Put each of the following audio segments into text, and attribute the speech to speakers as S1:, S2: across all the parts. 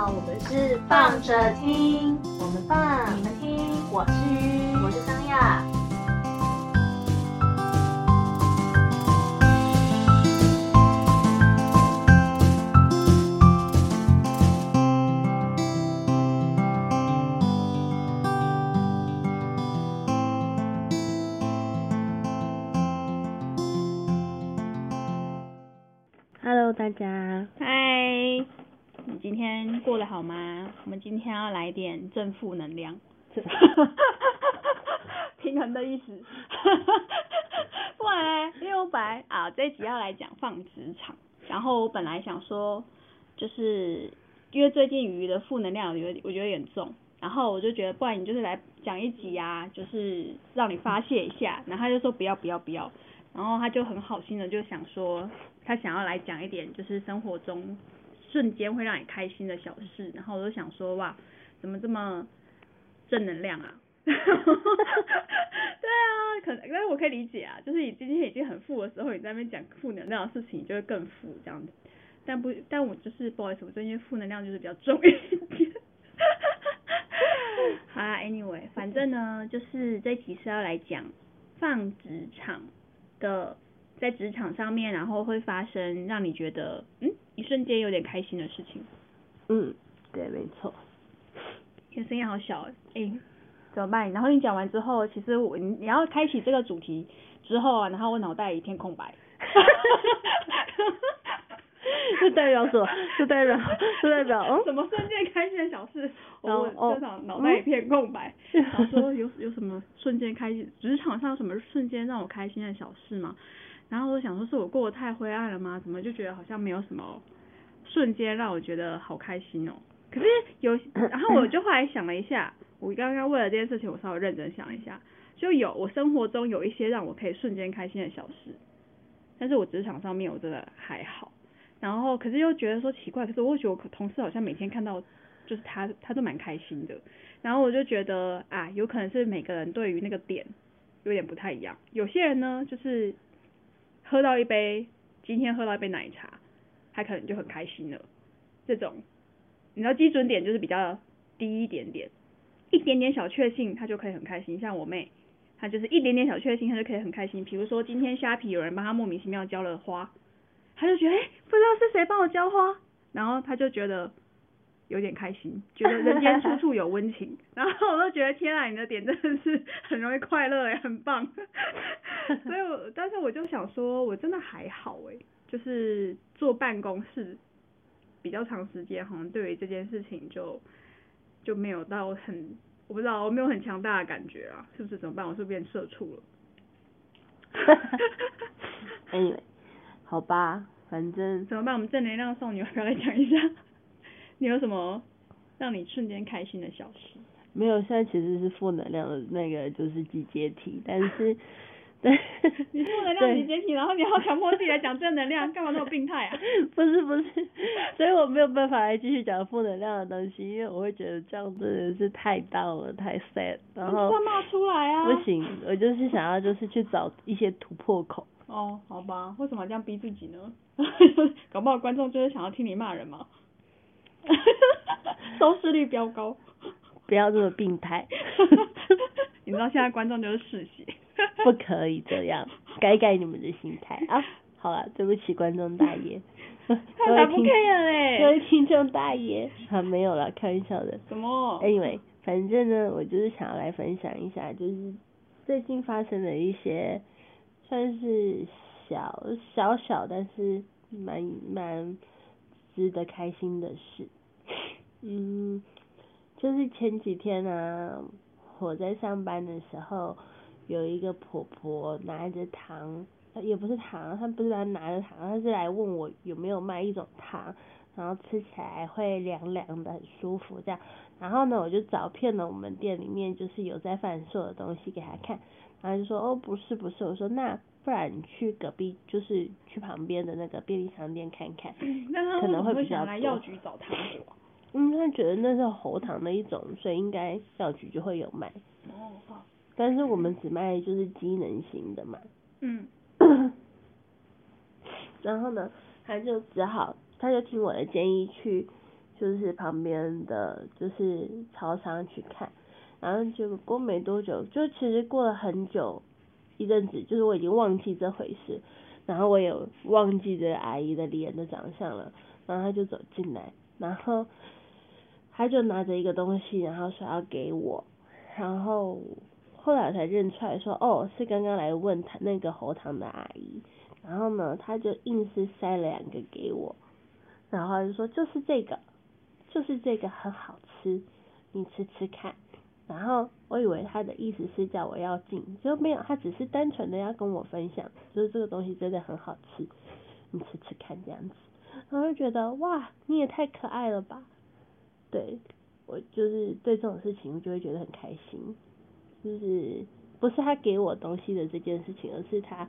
S1: 好，我们是放着听，
S2: 我们放，
S1: 你们听，
S2: 我是鱼，
S1: 我是张亚。
S3: Hello，大家，
S4: 嗨，你今天过得好吗？我们今天要来点正负能量，平衡的意思。不然呢，因为我本来啊这一集要来讲放职场，然后我本来想说，就是因为最近鱼的负能量有我觉得有点重，然后我就觉得不然你就是来讲一集啊，就是让你发泄一下，然后他就说不要不要不要，然后他就很好心的就想说，他想要来讲一点就是生活中瞬间会让你开心的小事，然后我就想说哇，怎么这么正能量啊？对啊，可能但是我可以理解啊，就是你今天已经很富的时候，你在那边讲负能量的事情，你就会更富这样子。但不，但我就是不好意思，我最近负能量就是比较重一点。好啦，anyway，反正呢，就是这期是要来讲放职场的，在职场上面，然后会发生让你觉得嗯一瞬间有点开心的事情。
S3: 嗯，对，没错，
S4: 你的声音好小哎、欸，怎么办？然后你讲完之后，其实我你你要开启这个主题之后啊，然后我脑袋一片空白。
S3: 这代表什么？这代表这代表哦，
S4: 什么瞬间开心的小事？我
S3: 哦
S4: 就脑脑袋一片空白，
S3: 嗯
S4: 想说有有什么瞬间开心？职场上有什么瞬间让我开心的小事吗？然后我想说，是我过得太灰暗了吗？怎么就觉得好像没有什么瞬间让我觉得好开心哦？可是有，然后我就后来想了一下，我刚刚为了这件事情，我稍微认真想一下，就有我生活中有一些让我可以瞬间开心的小事，但是我职场上面我真的还好。然后可是又觉得说奇怪，可是我觉得我同事好像每天看到就是他他都蛮开心的，然后我就觉得啊，有可能是每个人对于那个点有点不太一样。有些人呢，就是喝到一杯今天喝到一杯奶茶，他可能就很开心了。这种你知道基准点就是比较低一点点，一点点小确幸他就可以很开心。像我妹，她就是一点点小确幸，她就可以很开心。比如说今天虾皮有人帮她莫名其妙浇了花。她就觉得哎、不知道是谁帮我浇花，然后她就觉得有点开心，觉得人间处处有温情，然后我都觉得天啊，你的点真的是很容易快乐哎，很棒。所以我，但是我就想说，我真的还好哎，就是坐办公室比较长时间，好像对于这件事情就就没有到很，我不知道，我没有很强大的感觉啊，是不是？怎么办？我是不是变社畜了？
S3: anyway，好吧，反正
S4: 怎么办？我们正能量少女要不要来讲一下？你有什么让你瞬间开心的小事？
S3: 没有，现在其实是负能量的那个就是集结体，但是 对，
S4: 你负能量集结体，然后你要强迫自己来讲正能量，干嘛那么病态啊？
S3: 不是不是，所以我没有办法来继续讲负能量的东西，因为我会觉得这样真的是太 down 了，太 sad，然后
S4: 要骂出来啊！
S3: 不行，我就是想要就是去找一些突破口。
S4: 哦，好吧，为什么要这样逼自己呢？搞不好观众就是想要听你骂人嘛，收视率飙高。
S3: 不要这么病态。
S4: 你知道现在观众就是嗜血。
S3: 不可以这样，改改你们的心态啊！好了，对不起观众大爷，各位
S4: 听，各
S3: 位听众大爷，啊没有了，开玩笑的。
S4: 什么
S3: ？Anyway，反正呢，我就是想要来分享一下，就是最近发生的一些算是小小小，但是蛮蛮值得开心的事。嗯，就是前几天啊，我在上班的时候。有一个婆婆拿着糖，也不是糖，她不是来拿着糖，她是来问我有没有卖一种糖，然后吃起来会凉凉的，很舒服这样。然后呢，我就找遍了我们店里面就是有在贩售的东西给她看，然后就说哦不是不是，我说那不然你去隔壁就是去旁边的那个便利商店看看，
S4: 嗯、
S3: 可能
S4: 会
S3: 比较
S4: 来药局找糖果。
S3: 嗯，他觉得那是喉糖的一种，所以应该药局就会有卖。
S4: 哦好。
S3: 但是我们只卖就是机能型的嘛。
S4: 嗯。
S3: 然后呢，他就只好，他就听我的建议去，就是旁边的就是超商去看，然后结果过没多久，就其实过了很久一阵子，就是我已经忘记这回事，然后我也忘记这阿姨的脸的长相了，然后他就走进来，然后他就拿着一个东西，然后说要给我，然后后来才认出来说，哦，是刚刚来问他那个喉糖的阿姨，然后呢，他就硬是塞了两个给我，然后就说就是这个。就是这个很好吃，你吃吃看。然后我以为他的意思是叫我要进，就没有，他只是单纯的要跟我分享，就是这个东西真的很好吃，你吃吃看这样子。然后就觉得哇，你也太可爱了吧。对，我就是对这种事情就会觉得很开心，就是不是他给我东西的这件事情，而是他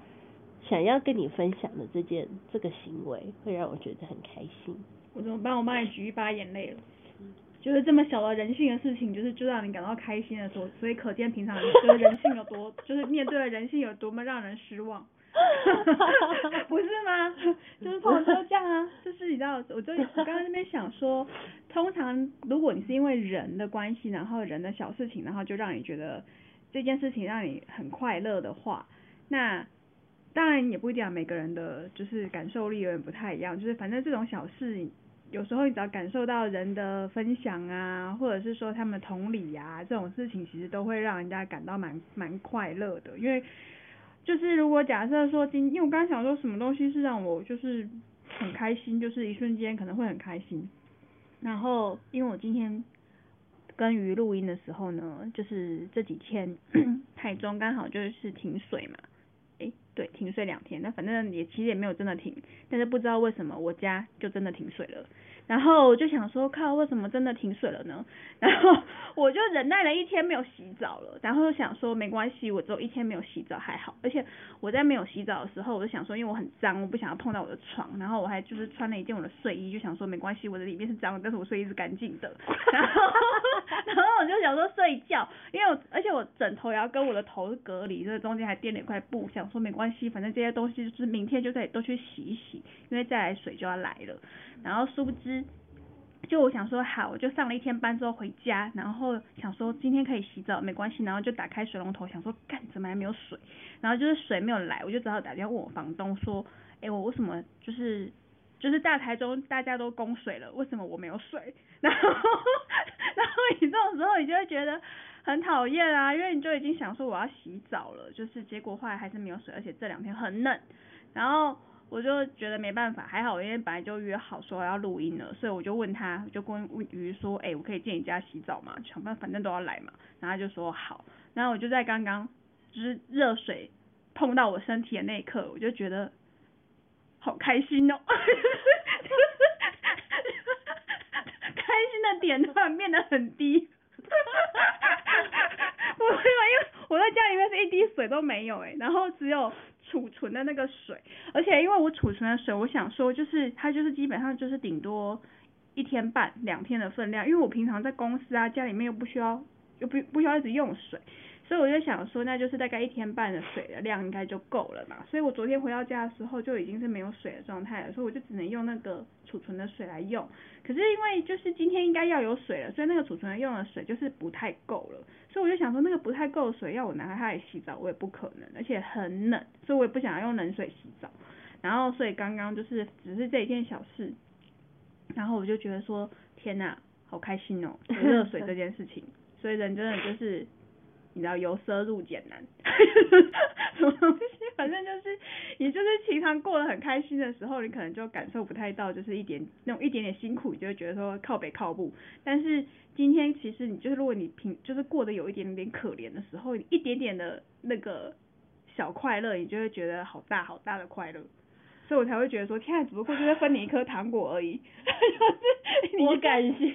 S3: 想要跟你分享的这件这个行为，会让我觉得很开心。
S4: 我怎么办？我帮你举一把眼泪了。就是这么小的人性的事情，就是就让你感到开心的时候，所以可见平常的人性有多，就是面对的人性有多么让人失望。不是吗？就是通常都这样啊，就是你知道，我就我刚刚那边想说，通常如果你是因为人的关系，然后人的小事情，然后就让你觉得这件事情让你很快乐的话，那当然也不一定啊，每个人的就是感受力有点不太一样，就是反正这种小事。有时候你只要感受到人的分享啊，或者是说他们同理啊，这种事情其实都会让人家感到蛮蛮快乐的。因为就是如果假设说今，因为我刚刚想说什么东西是让我就是很开心，就是一瞬间可能会很开心。然后因为我今天跟鱼录音的时候呢，就是这几天 台中刚好就是停水嘛。诶对，停水两天，那反正也其实也没有真的停，但是不知道为什么我家就真的停水了。然后我就想说，靠，为什么真的停水了呢？然后我就忍耐了一天没有洗澡了，然后想说没关系，我只有一天没有洗澡还好。而且我在没有洗澡的时候，我就想说，因为我很脏，我不想要碰到我的床，然后我还就是穿了一件我的睡衣，就想说没关系，我的里面是脏的，但是我睡衣是干净的。然后然后我就想说睡觉，因为我而且我枕头也要跟我的头隔离，所以中间还垫了一块布，想说没关系，反正这些东西就是明天就可以都去洗一洗，因为再来水就要来了。然后殊不知，就我想说好，我就上了一天班之后回家，然后想说今天可以洗澡没关系，然后就打开水龙头想说干怎么还没有水，然后就是水没有来，我就只好打电话问我房东说，哎我为什么就是就是大台中大家都供水了，为什么我没有水？然后然后你这种时候你就会觉得很讨厌啊，因为你就已经想说我要洗澡了，就是结果后来还是没有水，而且这两天很冷，然后。我就觉得没办法，还好，因为本来就约好说要录音了，所以我就问他，就跟鱼说，哎，我可以进你家洗澡吗？想办法，反正都要来嘛。然后他就说好。然后我就在刚刚，就是热水碰到我身体的那一刻，我就觉得好开心哦，开心的点突然变得很低，不会吧？因为我在家里面是一滴水都没有哎，然后只有。储存的那个水，而且因为我储存的水，我想说就是它就是基本上就是顶多一天半两天的分量，因为我平常在公司啊家里面又不需要又不不需要一直用水，所以我就想说那就是大概一天半的水的量应该就够了嘛，所以我昨天回到家的时候就已经是没有水的状态了，所以我就只能用那个储存的水来用，可是因为就是今天应该要有水了，所以那个储存用的水就是不太够了。所以我就想说，那个不太够水，要我拿它来洗澡，我也不可能，而且很冷，所以我也不想要用冷水洗澡。然后，所以刚刚就是只是这一件小事，然后我就觉得说，天呐，好开心哦，热水这件事情。所以人真的就是。你知道由奢入俭难，什么东？过得很开心的时候，你可能就感受不太到，就是一点那种一点点辛苦，你就会觉得说靠北靠步。但是今天其实你就是，如果你平就是过得有一点点可怜的时候，一点点的那个小快乐，你就会觉得好大好大的快乐。所以我才会觉得说，天啊，只不过就是分你一颗糖果而已。
S3: 就是我感谢。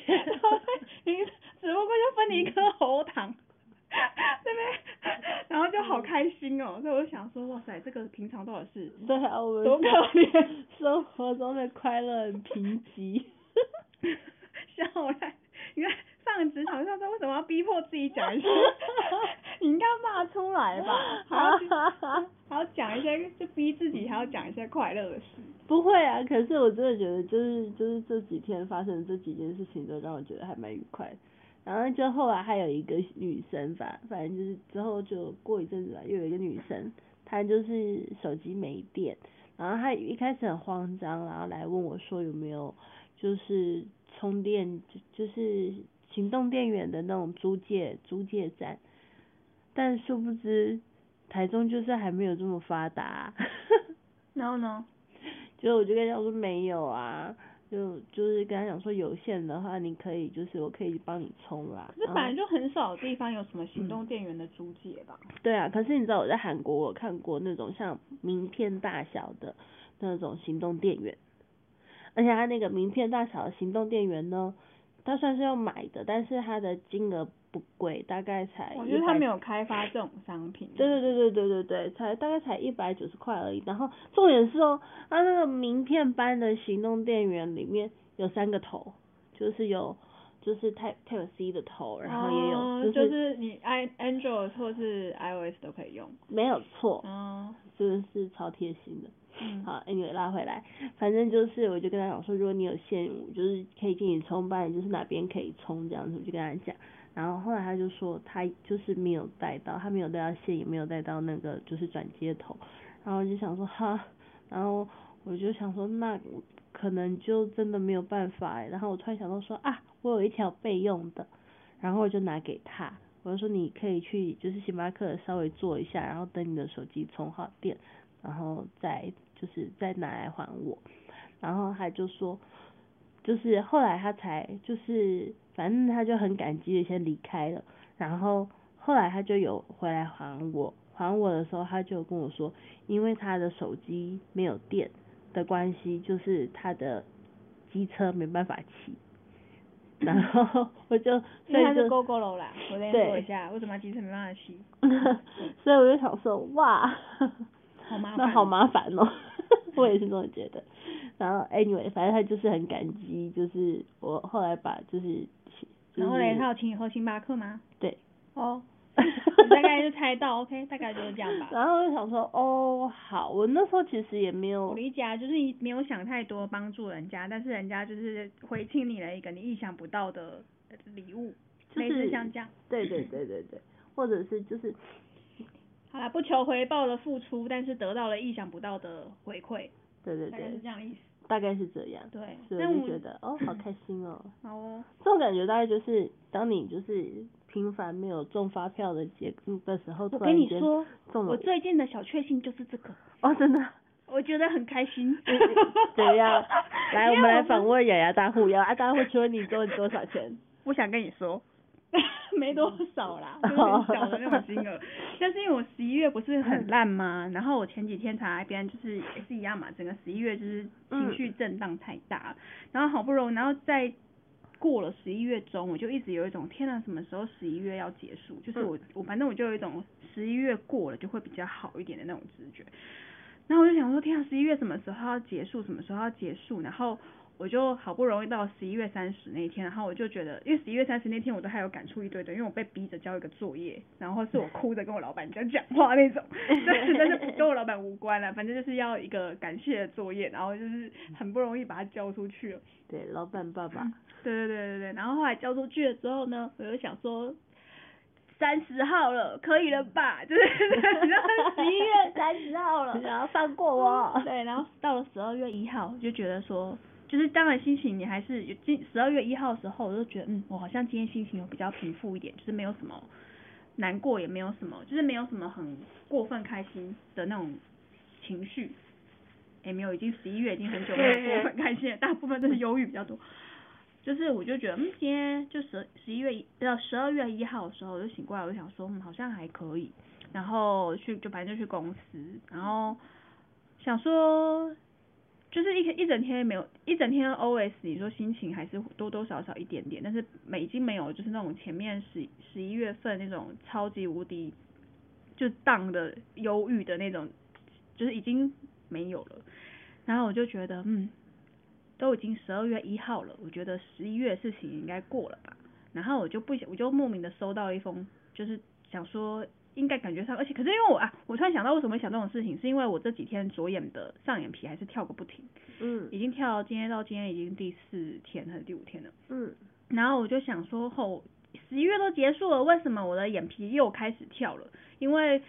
S4: 你只不过就分你一颗喉糖。对不对？然后就好开心哦，所以我就想说，哇塞，这个平常多少事
S3: 对啊，我们多可怜，生活中的快乐很贫瘠。
S4: 笑来，你看上职场上，他为什么要逼迫自己讲一些 你应该骂出来吧，还要去还要讲一些，就逼自己还要讲一些快乐的事。
S3: 不会啊，可是我真的觉得就是就是这几天发生的这几件事情都让我觉得还蛮愉快的。然后就后来还有一个女生吧，反正就是之后就过一阵子吧，又有一个女生，她就是手机没电，然后她一开始很慌张，然后来问我说有没有就是充电就就是行动电源的那种租借租借站，但殊不知台中就是还没有这么发达。
S4: 然后呢？
S3: 就我就跟他讲说没有啊，就就是跟他讲说有线的话，你可以就是我可以帮你充啦。
S4: 可是本来就很少地方有什么行动电源的租借吧？
S3: 对啊，可是你知道我在韩国我看过那种像名片大小的那种行动电源，而且它那个名片大小的行动电源呢，它算是要买的，但是它的金额不贵，大概才
S4: 我觉得他没有开发这种商品。
S3: 对对对对对对对，才大概才一百九十块而已。然后重点是哦，他那个名片般的行动电源里面有三个头，就是有就是 Type Type C 的头，然后也有、
S4: 哦就是你 i Android 或是 iOS 都可以用。
S3: 没有错，
S4: 哦，
S3: 真的是超贴心的。
S4: 嗯，
S3: 好，anyway 拉回来，反正就是我就跟他讲说，如果你有线，我就是可以给你充，不然就是哪边可以充这样子，我就跟他讲。然后后来他就说他就是没有带到，他没有带到线，也没有带到那个就是转接头。然后我就想说哈，然后我就想说那可能就真的没有办法欸。然后我突然想到说啊，我有一条备用的，然后我就拿给他，我就说你可以去就是星巴克稍微坐一下，然后等你的手机充好电，然后再就是再拿来还我。然后他就说，就是后来他才就是反正他就很感激的先离开了，然后后来他就有回来还我，还我的时候他就跟我说，因为他的手机没有电的关系，就是他的机车没办法骑，然后我就 所以就
S4: GoGo 啦，我跟你
S3: 对
S4: 说一下，为什么机车没办法骑？
S3: 所以我就想说，哇，
S4: 好麻烦
S3: 那好麻烦哦，我也是这么觉得。然后 anyway，反正他就是很感激，就是我后来把就是，就是、
S4: 然后嘞，他有请你喝星巴克吗？
S3: 对，
S4: 哦，你大概就猜到，OK，大概就是这样吧。
S3: 然后我就想说，哦，好，我那时候其实也没有
S4: 我，理解啊，就是你没有想太多帮助人家，但是人家就是回敬你了一个你意想不到的礼物，类
S3: 就是
S4: 似像这样。
S3: 对对对对对，或者是就是
S4: 好啦，不求回报的付出，但是得到了意想不到的回馈，
S3: 对对
S4: 大概是
S3: 对
S4: 这，样的意思。
S3: 大概是这样。
S4: 对，
S3: 所以
S4: 但我
S3: 觉得，哦，好开心哦。
S4: 好哦，
S3: 这种感觉大概就是，当你就是平凡没有中发票的结的时候，
S4: 我
S3: 突然间
S4: 跟你说，
S3: 中了
S4: 我最近的小确幸就是这个，
S3: 哦，真的。
S4: 我觉得很开心。
S3: 怎样？来，我们来访
S4: 问。
S3: 问雅雅大户，雅雅大户，请问你中了多少钱？
S4: 不想跟你说，没多少啦，就是很小的那种金额。但是因为我十一月不是很烂吗？然后我前几天才那边就是也是一样嘛，整个十一月就是情绪震荡太大，然后好不容易，然后在过了十一月中，我就一直有一种天呐，什么时候十一月要结束？就是我我反正我就有一种十一月过了就会比较好一点的那种直觉。然后我就想说，天啊，十一月什么时候要结束？什么时候要结束？然后我就好不容易到十一月三十那一天，然后我就觉得，因为十一月三十那天我都还有感触一堆的，因为我被逼着交一个作业，然后是我哭着跟我老板讲讲话那种，但是但是跟我老板无关了，反正就是要一个感谢的作业，然后就是很不容易把它交出去了。
S3: 对，老板爸爸。
S4: 对对对对对，然后后来交出去了之后呢，我就想说。三十号了，可以了吧？就是 十一月三十号了，
S3: 你想要放过我？
S4: 对，然后到了十二月一号，我就觉得说，就是当然心情你还是有今十二月一号的时候，我就觉得嗯，我好像今天心情有比较平复一点，就是没有什么难过，也没有什么，就是没有什么很过分开心的那种情绪。也没有，已经十一月已经很久没有过分开心了，大部分都是忧郁比较多。就是我就觉得，嗯，今天就十十一月一到十二月一号的时候，我就醒过来，我就想说，嗯，好像还可以。然后去就反正就去公司，然后想说，就是一天一整天没有一整天 OS，你说心情还是多多少少一点点，但是没已经没有就是那种前面十十一月份那种超级无敌就荡的忧郁的那种，就是已经没有了。然后我就觉得，嗯。都已经十二月一号了，我觉得十一月事情应该过了吧。然后我就不想，我就莫名的收到一封，就是想说应该感觉上，而且可是因为我啊，我突然想到为什么会想这种事情，是因为我这几天左眼的上眼皮还是跳个不停，
S3: 嗯
S4: 已经跳今天到今天已经第四天还是第五天了。
S3: 嗯
S4: 然后我就想说，后十一月都结束了，为什么我的眼皮又开始跳了？因为，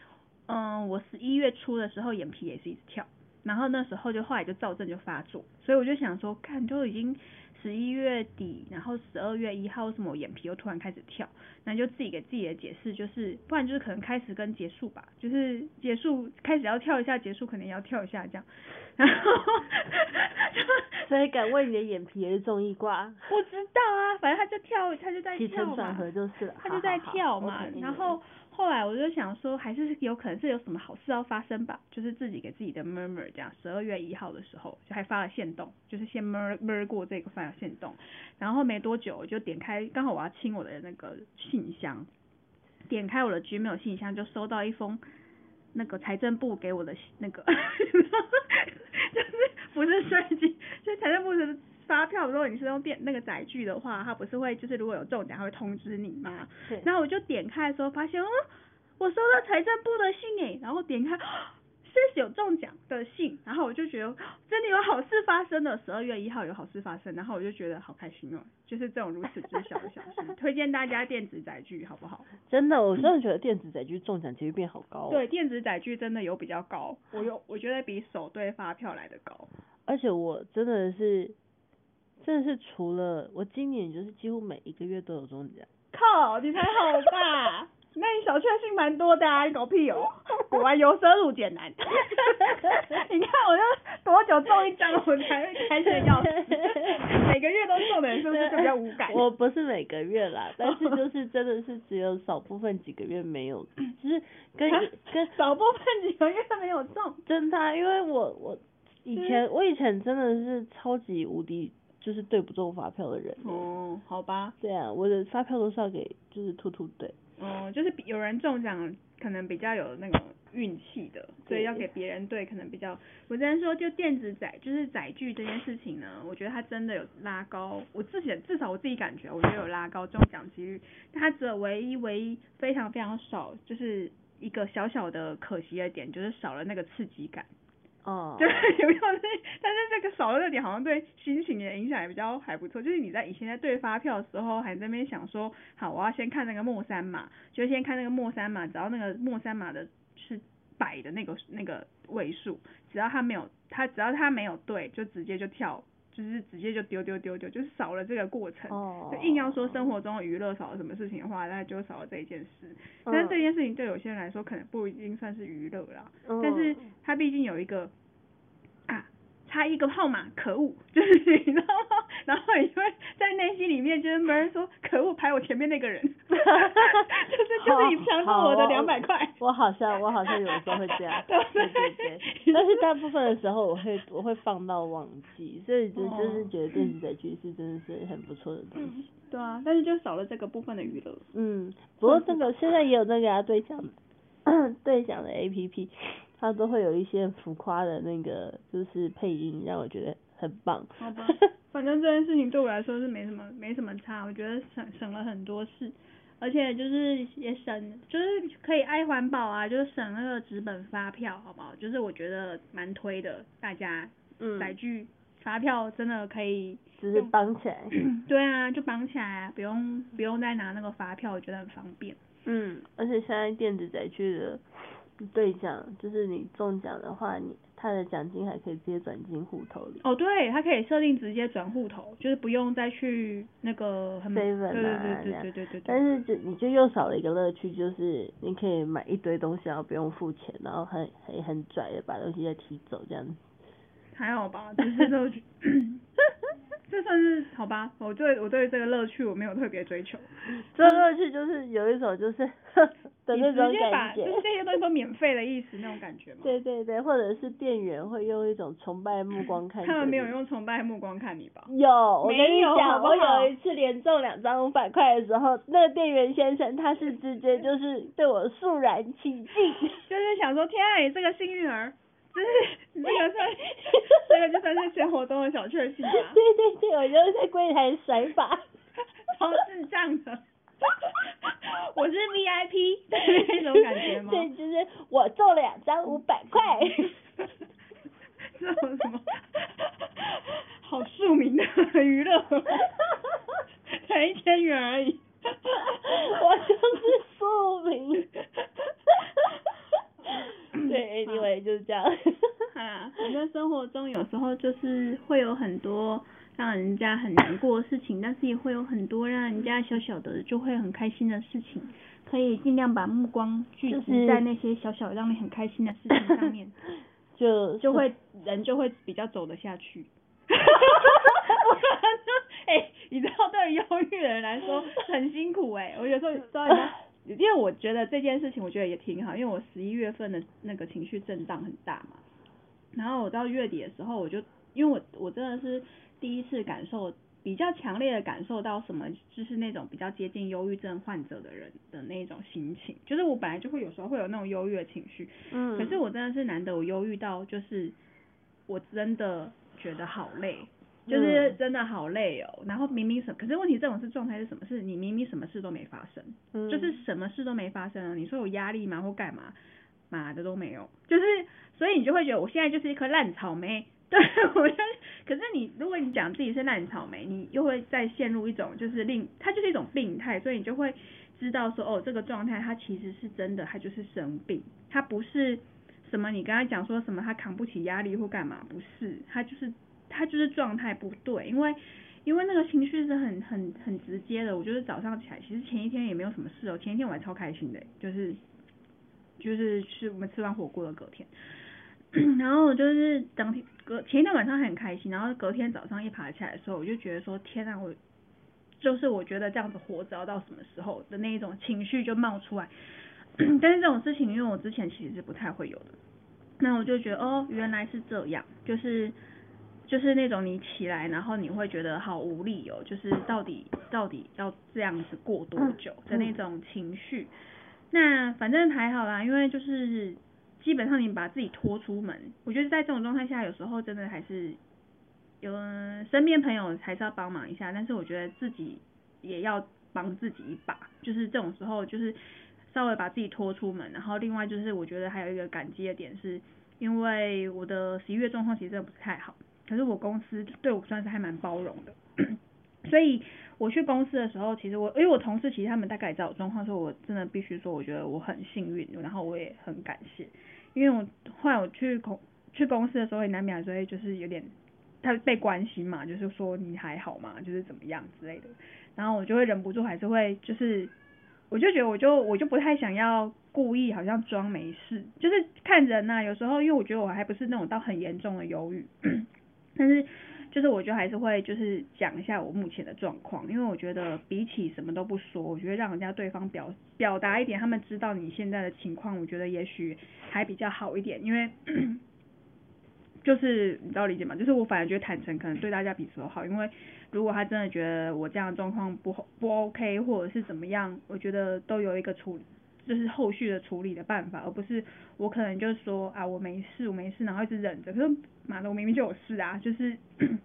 S4: 嗯，我十一月初的时候眼皮也是一直跳，然后那时候就后来就躁症就发作，所以我就想说，看都已经十一月底，然后十二月一号，为什么我眼皮又突然开始跳？那就自己给自己的解释就是，不然就是可能开始跟结束吧，就是结束开始要跳一下，结束可能也要跳一下这样，然后
S3: 所以敢问你的眼皮也是中一卦，
S4: 不知道啊，反正他就跳，他就在
S3: 起
S4: 跳嘛
S3: 承转，合就是了。
S4: 他就在
S3: 好好好
S4: 跳嘛然后后来我就想说，还是有可能是有什么好事要发生吧，就是自己给自己的 murmur 这样，十二月一号的时候就还发了线动，就是先 mur mur 过这个发了线动，然后没多久我就点开，刚好我要清我的那个信箱，点开我的 Gmail 信箱就收到一封那个财政部给我的那个，就是不是税金，就财政部的发票，如果你是用电那个载具的话，它不是会就是如果有中奖，它会通知你吗？
S3: 对
S4: 然后我就点开的时候发现，哦，我收到财政部的信诶，然后点开。是有中奖的信，然后我就觉得真的有好事发生了。十二月一号有好事发生，然后我就觉得好开心哦，就是这种如此之小的小事，推荐大家电子载具好不好？
S3: 真的，我真的觉得电子载具中奖几率变好高、哦。
S4: 对，，电子载具真的有比较高，我有我觉得比手对发票来的高。
S3: 而且我真的是，真的是除了我今年就是几乎每一个月都有中奖。
S4: 靠，你才好吧？那你小确幸蛮多的啊，你搞屁哦！果然由奢入俭难。你看我就多久中一张，我才会开心要死。每个月都中的人是不是就比较无感？
S3: 我不是每个月啦，但是就是真的是只有少部分几个月没有，就是跟跟
S4: 少部分几个月没有中。
S3: 真的啊、因为我我以前我以前真的是超级无敌就是对不中发票的人欸。
S4: 哦，好吧，
S3: 对啊，我的发票都是要给就是兔兔对。
S4: 哦，就是有人中奖，可能比较有那种运气的，所以
S3: 对
S4: 要给别人对，可能比较。我只能说，就电子载，就是载具这件事情呢，我觉得它真的有拉高，我自己至少我自己感觉，我觉得有拉高中奖几率，但它只有唯一唯一非常非常少，就是一个小小的可惜的点，就是少了那个刺激感。
S3: 哦。
S4: 对，有没有那？但是这个少了这点，好像对心情的影响也比较还不错。就是你在以前在对发票的时候，还在那边想说，好，我要先看那个莫三码，就先看那个莫三码，只要那个莫三码的是摆的那个那个位数，只要它没有，它只要它没有对，就直接就跳。就是直接就丢丢丢丢，就是少了这个过程。
S3: 哦
S4: 就硬要说生活中的娱乐少了什么事情的话，那就少了这一件事。但是这件事情对有些人来说，可能不一定算是娱乐啦。
S3: 嗯
S4: 但是它毕竟有一个啊，差一个号码，可恶，就是你知道吗？然后你就会在内心里面就是闷说，可恶，排我前面那个人，就是就是你抢走我的两百块。
S3: 我好像我好像有时候会这样，
S4: 对
S3: 对对对，但是大部分的时候我会我会放到忘记，所以就
S4: 哦
S3: 就是觉得电子载具是真的是很不错的东西。
S4: 对啊，但是就少了这个部分的娱乐。
S3: 嗯，不过这个现在也有那个啊对讲 对讲的 A P P，它都会有一些浮夸的那个就是配音，让我觉得很棒。
S4: 好吧，反正这件事情对我来说是没什么没什么差，我觉得省省了很多事，而且就是也省，就是可以爱环保啊，就是省那个纸本发票，好不好？就是我觉得蛮推的，大家
S3: 嗯，
S4: 载具发票真的可以，
S3: 只是绑起来。
S4: 对啊，就绑起来啊，不用不用再拿那个发票，我觉得很方便。
S3: 嗯，而且现在电子载具的兑奖，就是你中奖的话，你他的奖金还可以直接转进户头里。
S4: 哦，对，他可以设定直接转户头，就是不用再去那个很
S3: Seven
S4: 对对
S3: 啊
S4: 对对对对对对。
S3: 但是就你就又少了一个乐趣，就是你可以买一堆东西，然后不用付钱，然后很很很拽的把东西再提走这样子。
S4: 还好吧，就是乐趣，这算是好吧。我对我对这个乐趣我没有特别追求，
S3: 这乐趣就是有一种就是 的
S4: 你
S3: 那种
S4: 直接把
S3: 感觉。
S4: 就是这些东西都免费的意思那种感觉吗。
S3: 对对对，或者是店员会用一种崇拜的目光看着
S4: 他们没有用崇拜目光看你吧？
S3: 有，我跟你讲，我有一次连中两张五百块的时候，那个店员先生他是直接就是对我肃然起敬。
S4: 就是想说，天啊，你这个幸运儿，就是 这个算，这个就算是生活中的小确幸吧，
S3: 对对对，我就是在柜台甩把。
S4: 超智障的。我是 VIP 的 那种感觉吗？
S3: 对，就是我中了两张五百块。
S4: 这种什么？好庶民的娱乐，才一千元而已。
S3: 我就是庶民。对，anyway 就是这样。
S4: 啊，反正生活中有时候就是会有很多让人家很难过的事情，但是也会有很多让人家小小的就会很开心的事情，可以尽量把目光聚集在那些小小让你很开心的事情上面，
S3: 就
S4: 就会人就会比较走得下去。哈哈哈哈哈！哎，你知道对于忧郁的人来说很辛苦哎，我有时候知道 因为我觉得这件事情我觉得也挺好，因为我十一月份的那个情绪震荡很大嘛。然后我到月底的时候，我就因为我我真的是第一次感受比较强烈的感受到什么，就是那种比较接近忧郁症患者的人的那种心情，就是我本来就会有时候会有那种忧郁的情绪，嗯，可是我真的是难得我忧郁到，就是我真的觉得好累，就是真的好累哦。然后明明什，可是问题这种是状态是什么？是你明明什么事都没发生，嗯，就是什么事都没发生啊？你说有压力吗？或干嘛？妈的都没有，就是。所以你就会觉得我现在就是一颗烂草莓，对我就，可是你如果你讲自己是烂草莓，你又会再陷入一种就是令它就是一种病态，所以你就会知道说哦这个状态它其实是真的，它就是生病，它不是什么你跟他讲说什么他扛不起压力或干嘛，不是，他就是他就是状态不对，因为因为那个情绪是很很很直接的，我就是早上起来其实前一天也没有什么事哦，前一天我还超开心的，就是就是吃我们吃完火锅的隔天。然后我就是当天隔前一天晚上很开心，然后隔天早上一爬起来的时候，我就觉得说天啊，我就是我觉得这样子活着要到什么时候的那一种情绪就冒出来。但是这种事情，因为我之前其实是不太会有的，那我就觉得哦，原来是这样，就是就是那种你起来，然后你会觉得好无力哦，就是到底到底要这样子过多久的那种情绪。那反正还好啦，因为就是。基本上你把自己拖出门，我觉得在这种状态下，有时候真的还是有身边朋友还是要帮忙一下，但是我觉得自己也要帮自己一把，就是这种时候就是稍微把自己拖出门，然后另外就是我觉得还有一个感激的点是，因为我的十一月状况其实真的不是太好，可是我公司对我算是还蛮包容的，所以。我去公司的时候，其实我因为我同事其实他们大概也知道我状况，所以我真的必须说，我觉得我很幸运，然后我也很感谢，因为我后来我去公去公司的时候，也难免所以就是有点他被关心嘛，就是说你还好吗？就是怎么样之类的，然后我就会忍不住还是会就是，我就觉得我就我就不太想要故意好像装没事，就是看人呐，有时候因为我觉得我还不是那种到很严重的忧郁，但是。就是我觉得还是会就是讲一下我目前的状况，因为我觉得比起什么都不说，我觉得让人家对方表表达一点，他们知道你现在的情况，我觉得也许还比较好一点，因为 就是你知道理解吗？就是我反而觉得坦诚可能对大家比什么好，因为如果他真的觉得我这样的状况不不 OK 或者是怎么样，我觉得都有一个处理就是后续的处理的办法，而不是我可能就说啊我没事我没事，然后一直忍着，可是妈的我明明就有事啊，就是。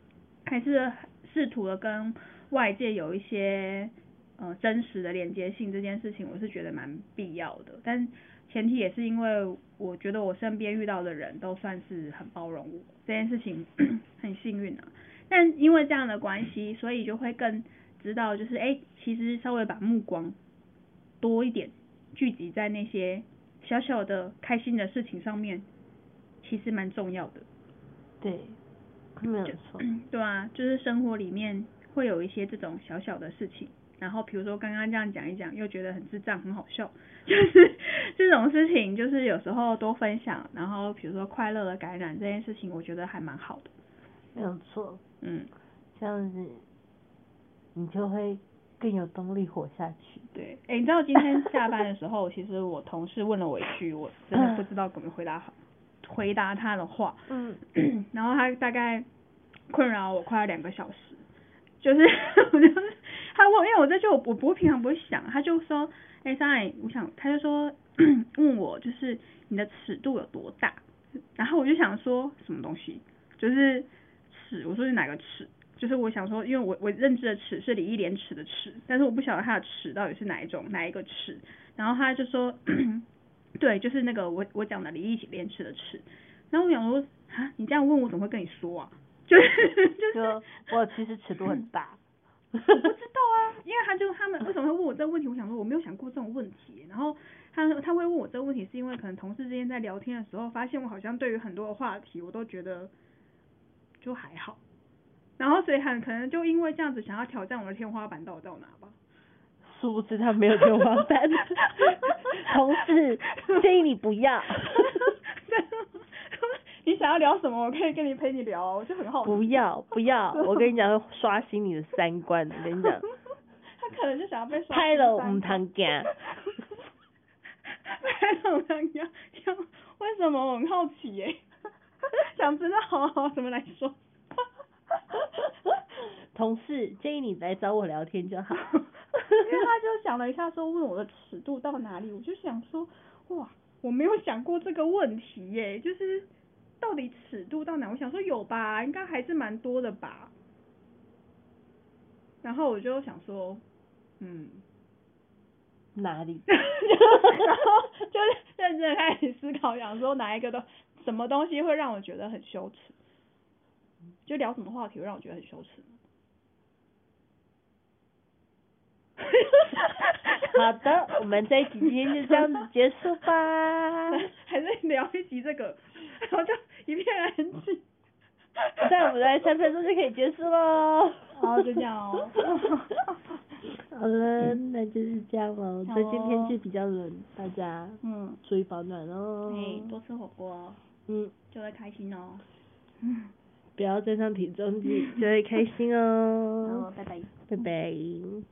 S4: 还是试图的跟外界有一些呃真实的连接性，这件事情我是觉得蛮必要的。但前提也是因为我觉得我身边遇到的人都算是很包容我，这件事情 很幸运啊。但因为这样的关系，所以就会更知道，就是哎，其实稍微把目光多一点聚集在那些小小的开心的事情上面，其实蛮重要的。
S3: 对。没有错，
S4: 对啊，就是生活里面会有一些这种小小的事情，然后比如说刚刚这样讲一讲，又觉得很智障，很好笑，就是这种事情，就是有时候多分享，然后比如说快乐的感染这件事情，我觉得还蛮好的。
S3: 没有错，
S4: 嗯，
S3: 这样子你就会更有动力活下去。
S4: 对，哎，你知道今天下班的时候，其实我同事问了我一句，我真的不知道怎么回答好。回答他的话，
S3: 嗯，
S4: 然后他大概困扰我快要两个小时，就是 我就是他问，因为我这就我我不会平常不会想，他就说，哎，三海，我想他就说问我就是你的尺度有多大，然后我就想说什么东西，就是尺，我说是哪个尺，就是我想说，因为我我认知的尺是礼义廉耻的耻，但是我不晓得他的尺到底是哪一种哪一个尺，然后他就说，对，就是那个我我讲的礼义廉耻的耻，然后我想说，啊，你这样问我怎么会跟你说啊？就是
S3: 就是我其实尺度很大。
S4: 我不知道啊，因为他就他们为什么会问我这个问题？我想说我没有想过这种问题。然后他他会问我这个问题，是因为可能同事之间在聊天的时候，发现我好像对于很多的话题我都觉得就还好。然后所以很可能就因为这样子想要挑战我的天花板到底到哪吧。
S3: 殊不知他没有天花板。同事建议你不要。
S4: 你想要聊什么？我可以跟你陪你聊，我就很好。
S3: 不要不要，我跟你讲会刷新你的三观，我跟你讲。
S4: 他可能就想要被刷。
S3: 拍了唔通惊。
S4: 拍了唔通惊，为什么我很好奇耶？想知道好好怎么来说。
S3: 同事建议你来找我聊天就好。
S4: 因为他就想了一下，说问我的尺度到哪里，我就想说，哇，我没有想过这个问题耶，就是。到底尺度到哪？我想说有吧，应该还是蛮多的吧。然后我就想说，嗯，
S3: 哪里？
S4: 然后就认真开始思考，想说哪一个都什么东西会让我觉得很羞耻？就聊什么话题会让我觉得很羞耻？
S3: 好的，我们这一集今天就这样子结束吧。
S4: 还是聊一集这个，然后就。一片安静，
S3: 再不再三分钟就可以结束喽。
S4: 好，就这样哦。
S3: 好了，那就是这样喽。最近天气比较冷，大家嗯注意保暖哦。
S4: 哎，多吃火锅。
S3: 嗯，
S4: 就会开心哦。
S3: 嗯，不要再上体重计，就会开心哦。
S4: 好，拜拜。
S3: 拜拜。